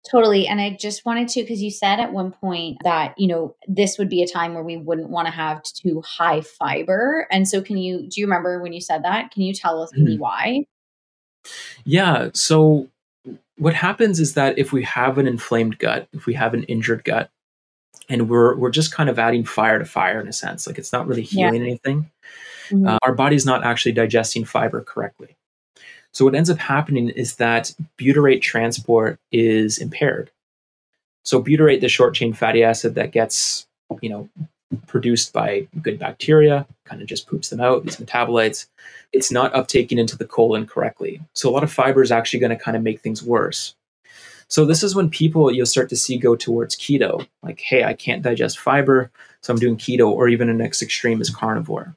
Totally. And I just wanted to, because you said at one point that, you know, this would be a time where we wouldn't want to have too high fiber. And so, can you, do you remember when you said that? Can you tell us mm-hmm. why? Yeah. So, what happens is that if we have an inflamed gut, if we have an injured gut, and we're we're just kind of adding fire to fire in a sense, like it's not really healing yeah. anything. Mm-hmm. Uh, our body's not actually digesting fiber correctly. So what ends up happening is that butyrate transport is impaired. So butyrate, the short chain fatty acid that gets, you know, produced by good bacteria, kind of just poops them out, these metabolites, it's not uptaking into the colon correctly. So a lot of fiber is actually going to kind of make things worse. So this is when people you'll start to see go towards keto, like, hey, I can't digest fiber, so I'm doing keto, or even the next extreme is carnivore.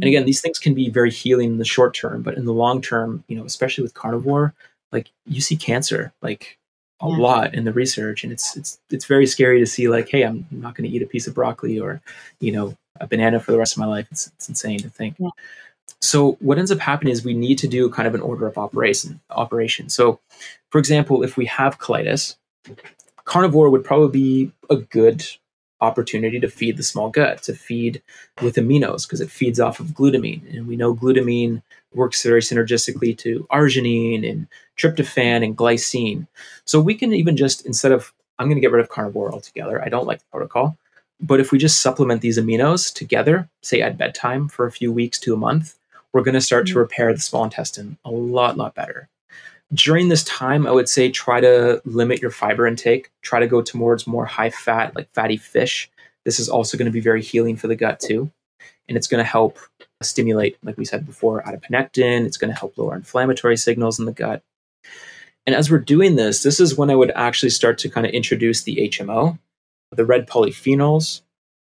And again, these things can be very healing in the short term, but in the long term, you know, especially with carnivore, like you see cancer like a yeah. lot in the research, and it's it's it's very scary to see like, hey, I'm not going to eat a piece of broccoli or, you know, a banana for the rest of my life. It's it's insane to think. Yeah. So what ends up happening is we need to do kind of an order of operation operation. So, for example, if we have colitis, carnivore would probably be a good opportunity to feed the small gut, to feed with aminos, because it feeds off of glutamine. And we know glutamine works very synergistically to arginine and tryptophan and glycine. So we can even just, instead of, I'm going to get rid of carnivore altogether. I don't like the protocol. But if we just supplement these aminos together, say at bedtime for a few weeks to a month, we're going to start mm-hmm. to repair the small intestine a lot, lot better during this time, I would say try to limit your fiber intake. Try to go towards more high fat, like fatty fish. This is also going to be very healing for the gut too. And it's going to help stimulate, like we said before, adiponectin. It's going to help lower inflammatory signals in the gut. And as we're doing this, this is when I would actually start to kind of introduce the HMO, the red polyphenols.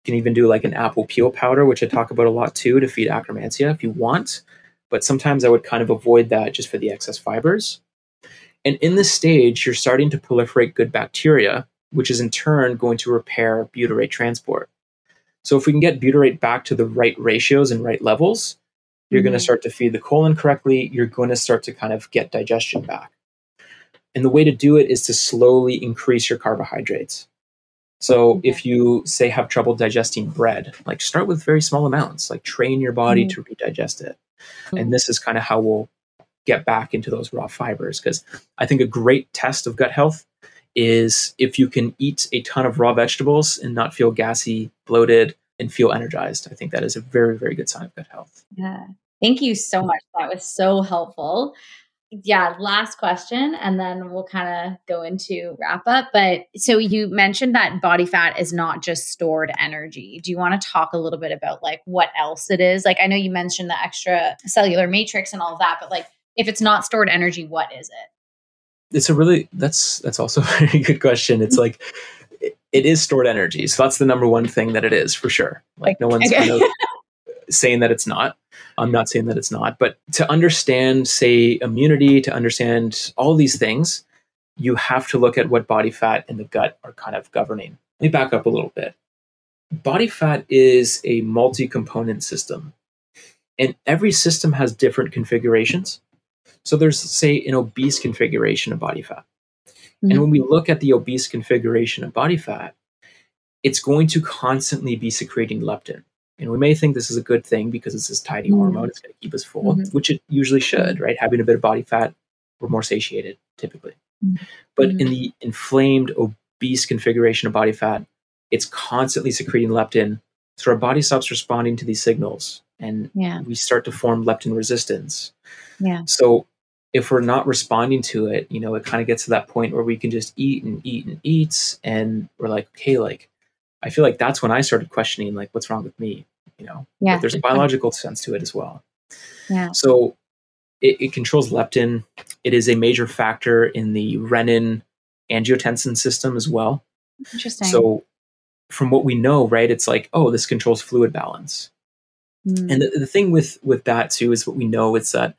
You can even do like an apple peel powder, which I talk about a lot too, to feed akkermansia if you want. But sometimes I would kind of avoid that just for the excess fibers. And in this stage, you're starting to proliferate good bacteria, which is in turn going to repair butyrate transport. So if we can get butyrate back to the right ratios and right levels, you're mm-hmm. going to start to feed the colon correctly. You're going to start to kind of get digestion back. And the way to do it is to slowly increase your carbohydrates. So if you say have trouble digesting bread, like start with very small amounts, like train your body mm-hmm. to redigest it. Mm-hmm. And this is kind of how we'll get back into those raw fibers. Because I think a great test of gut health is if you can eat a ton of raw vegetables and not feel gassy, bloated, and feel energized. I think that is a very, very good sign of gut health. Yeah. Thank you so much. That was so helpful. Yeah, last question, and then we'll kind of go into wrap up. But so you mentioned that body fat is not just stored energy. Do you want to talk a little bit about like what else it is? Like, I know you mentioned the extra cellular matrix and all that, but like if it's not stored energy, what is it? It's a really that's that's also *laughs* a very good question. It's mm-hmm. like it is stored energy. So that's the number one thing that it is for sure. Like no one's okay. kind of *laughs* saying that it's not. I'm not saying that it's not, but to understand, say, immunity, to understand all these things, you have to look at what body fat and the gut are kind of governing. Let me back up a little bit. Body fat is a multi component system, and every system has different configurations. So there's, say, an obese configuration of body fat. Mm-hmm. And when we look at the obese configuration of body fat, it's going to constantly be secreting leptin. And we may think this is a good thing because it's satiety mm-hmm. hormone, it's going to keep us full, mm-hmm. which it usually should, right? Having a bit of body fat, we're more satiated typically. Mm-hmm. But in mm-hmm. the inflamed, obese configuration of body fat, it's constantly secreting leptin. So our body stops responding to these signals and yeah. we start to form leptin resistance. Yeah. So if we're not responding to it, you know, it kind of gets to that point where we can just eat and eat and eat. And we're like, okay, like, I feel like that's when I started questioning, like, what's wrong with me? You know, yeah. But there's a biological sense to it as well. Yeah. So it, it controls leptin. It is a major factor in the renin angiotensin system as well. Interesting. So from what we know, right, it's like, oh, this controls fluid balance. Mm. And the, the thing with with that too is what we know is that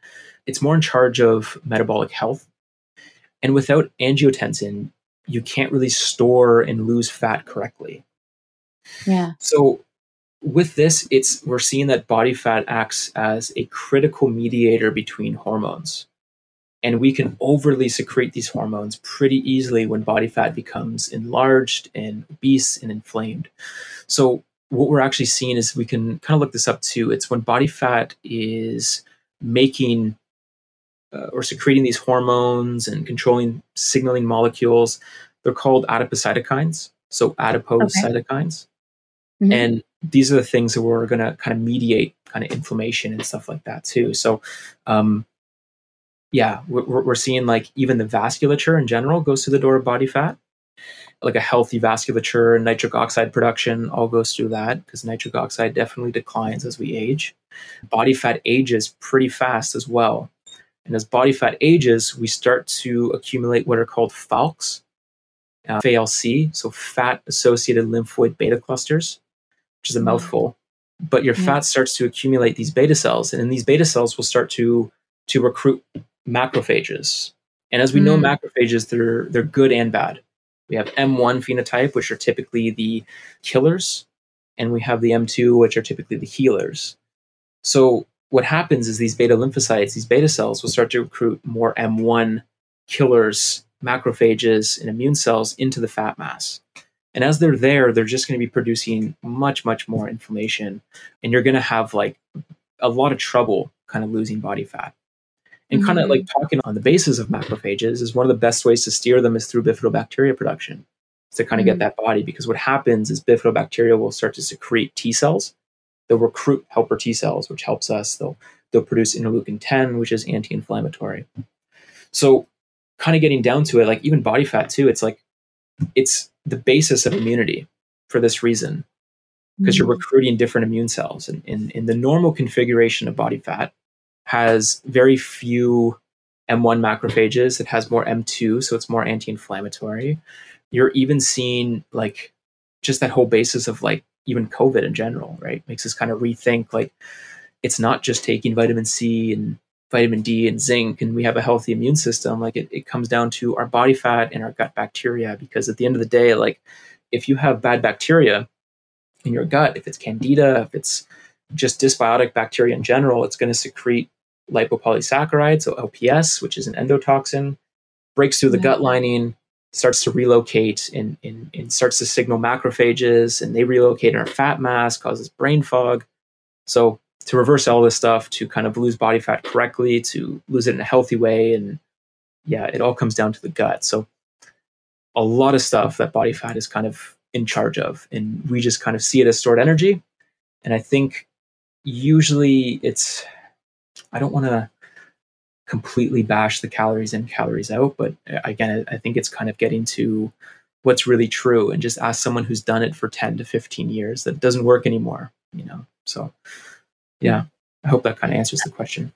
it's more in charge of metabolic health. And without angiotensin, you can't really store and lose fat correctly. Yeah. So with this, it's we're seeing that body fat acts as a critical mediator between hormones. And we can overly secrete these hormones pretty easily when body fat becomes enlarged and obese and inflamed. So what we're actually seeing is we can kind of look this up too. It's when body fat is making uh, or secreting these hormones and controlling signaling molecules. They're called adipocytokines, so adipose okay. Mm-hmm. And these are the things that we're going to kind of mediate kind of inflammation and stuff like that too. So, um, yeah, we're, we're seeing like even the vasculature in general goes to the door of body fat. Like a healthy vasculature and nitric oxide production all goes through that because nitric oxide definitely declines as we age. Body fat ages pretty fast as well. And as body fat ages, we start to accumulate what are called FALCs, uh, FALC, so fat associated lymphoid beta clusters which is a mm. mouthful. But your yeah. fat starts to accumulate these beta cells, and then these beta cells will start to to recruit macrophages. And as we mm. know, macrophages they're they're good and bad. We have M1 phenotype, which are typically the killers, and we have the M2, which are typically the healers. So what happens is these beta lymphocytes, these beta cells, will start to recruit more M1 killers, macrophages, and immune cells into the fat mass. And as they're there, they're just going to be producing much, much more inflammation. And you're going to have like a lot of trouble kind of losing body fat. And mm-hmm. kind of like talking on the basis of macrophages is one of the best ways to steer them is through bifidobacteria production to kind of mm-hmm. get that body. Because what happens is bifidobacteria will start to secrete T cells. They'll recruit helper T cells, which helps us. They'll they'll produce interleukin 10, which is anti-inflammatory. So kind of getting down to it, like even body fat too, it's like it's the basis of immunity for this reason because mm-hmm. you're recruiting different immune cells and in, in the normal configuration of body fat has very few m1 macrophages it has more m2 so it's more anti-inflammatory you're even seeing like just that whole basis of like even covid in general right makes us kind of rethink like it's not just taking vitamin c and vitamin D and zinc and we have a healthy immune system, like it, it comes down to our body fat and our gut bacteria. Because at the end of the day, like if you have bad bacteria in your gut, if it's candida, if it's just dysbiotic bacteria in general, it's going to secrete lipopolysaccharides, so LPS, which is an endotoxin, breaks through the gut lining, starts to relocate and, starts to signal macrophages, and they relocate in our fat mass, causes brain fog. So to reverse all this stuff, to kind of lose body fat correctly, to lose it in a healthy way. And yeah, it all comes down to the gut. So a lot of stuff that body fat is kind of in charge of. And we just kind of see it as stored energy. And I think usually it's, I don't want to completely bash the calories in, calories out, but uh, again, I think it's kind of getting to what's really true and just ask someone who's done it for 10 to 15 years that doesn't work anymore, you know? So yeah, I hope that kind of answers the question.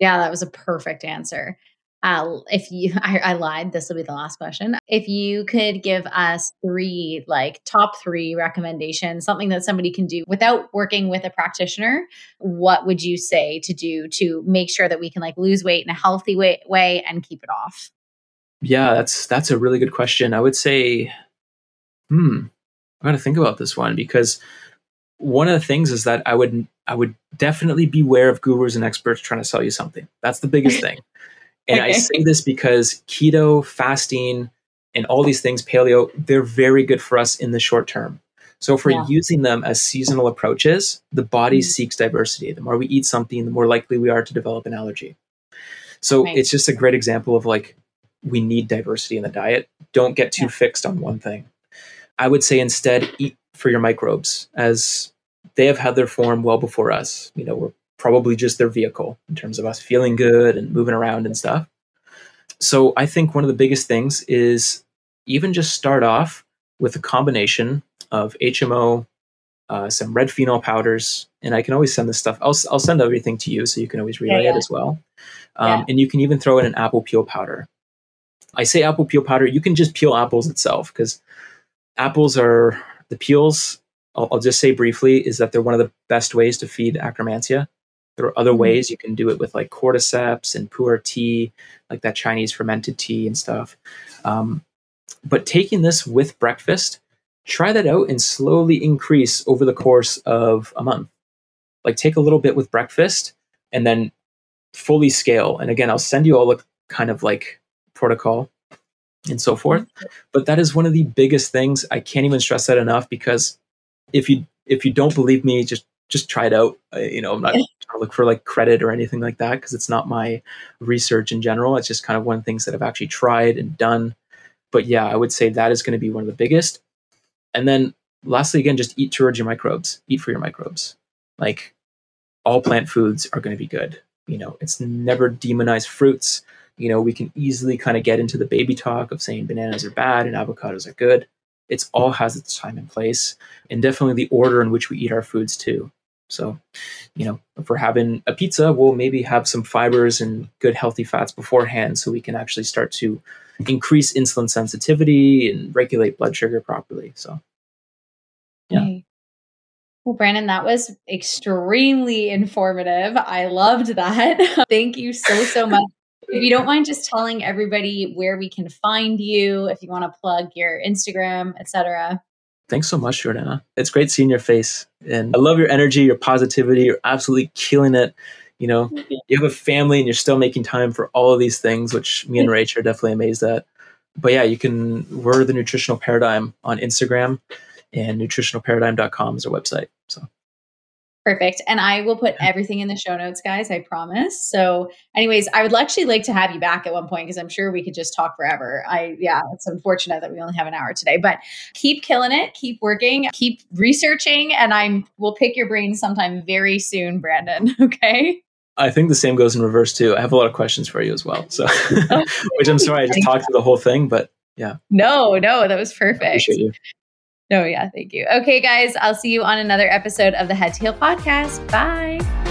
Yeah, that was a perfect answer. Uh, if you, *laughs* I, I lied. This will be the last question. If you could give us three, like top three recommendations, something that somebody can do without working with a practitioner, what would you say to do to make sure that we can like lose weight in a healthy way, way and keep it off? Yeah, that's that's a really good question. I would say, hmm, I got to think about this one because one of the things is that I would I would definitely beware of gurus and experts trying to sell you something. That's the biggest *laughs* thing. And okay. I say this because keto, fasting, and all these things, paleo, they're very good for us in the short term. So if we're yeah. using them as seasonal approaches, the body mm-hmm. seeks diversity. The more we eat something, the more likely we are to develop an allergy. So right. it's just a great example of like we need diversity in the diet. Don't get too yeah. fixed on one thing. I would say instead eat for your microbes as they have had their form well before us. You know, we're probably just their vehicle in terms of us feeling good and moving around and stuff. So I think one of the biggest things is even just start off with a combination of HMO, uh, some red phenol powders, and I can always send this stuff. I'll, I'll send everything to you so you can always relay yeah, yeah. it as well. Um, yeah. And you can even throw in an apple peel powder. I say apple peel powder, you can just peel apples itself because apples are the peels I'll, I'll just say briefly is that they're one of the best ways to feed akkermansia. There are other mm-hmm. ways you can do it with like cordyceps and pu'er tea, like that Chinese fermented tea and stuff. Um, but taking this with breakfast, try that out and slowly increase over the course of a month. Like take a little bit with breakfast and then fully scale. And again, I'll send you all a kind of like protocol and so forth. Mm-hmm. But that is one of the biggest things. I can't even stress that enough because if you if you don't believe me, just just try it out. Uh, you know, I'm not trying to look for like credit or anything like that because it's not my research in general. It's just kind of one of the things that I've actually tried and done. But yeah, I would say that is going to be one of the biggest. And then lastly, again, just eat towards your microbes. Eat for your microbes. Like all plant foods are going to be good. You know, it's never demonize fruits. You know, we can easily kind of get into the baby talk of saying bananas are bad and avocados are good. It's all has its time and place, and definitely the order in which we eat our foods too. So, you know, if we're having a pizza, we'll maybe have some fibers and good healthy fats beforehand so we can actually start to increase insulin sensitivity and regulate blood sugar properly. So, yeah. Well, Brandon, that was extremely informative. I loved that. *laughs* Thank you so, so much. if you don't mind just telling everybody where we can find you, if you want to plug your Instagram, etc. Thanks so much, Jordana. It's great seeing your face. And I love your energy, your positivity. You're absolutely killing it. You know, you have a family and you're still making time for all of these things, which me and Rach are definitely amazed at. But yeah, you can, we're the nutritional paradigm on Instagram and nutritionalparadigm.com is our website. Perfect. And I will put everything in the show notes, guys. I promise. So, anyways, I would actually like to have you back at one point because I'm sure we could just talk forever. I, yeah, it's unfortunate that we only have an hour today, but keep killing it, keep working, keep researching, and I'm, we'll pick your brain sometime very soon, Brandon. *laughs* Okay. I think the same goes in reverse too. I have a lot of questions for you as well. So, *laughs* which I'm sorry I just talked through the whole thing, but yeah. No, no, that was perfect. No, yeah, thank you. Okay, guys, I'll see you on another episode of the Head to Heal podcast. Bye.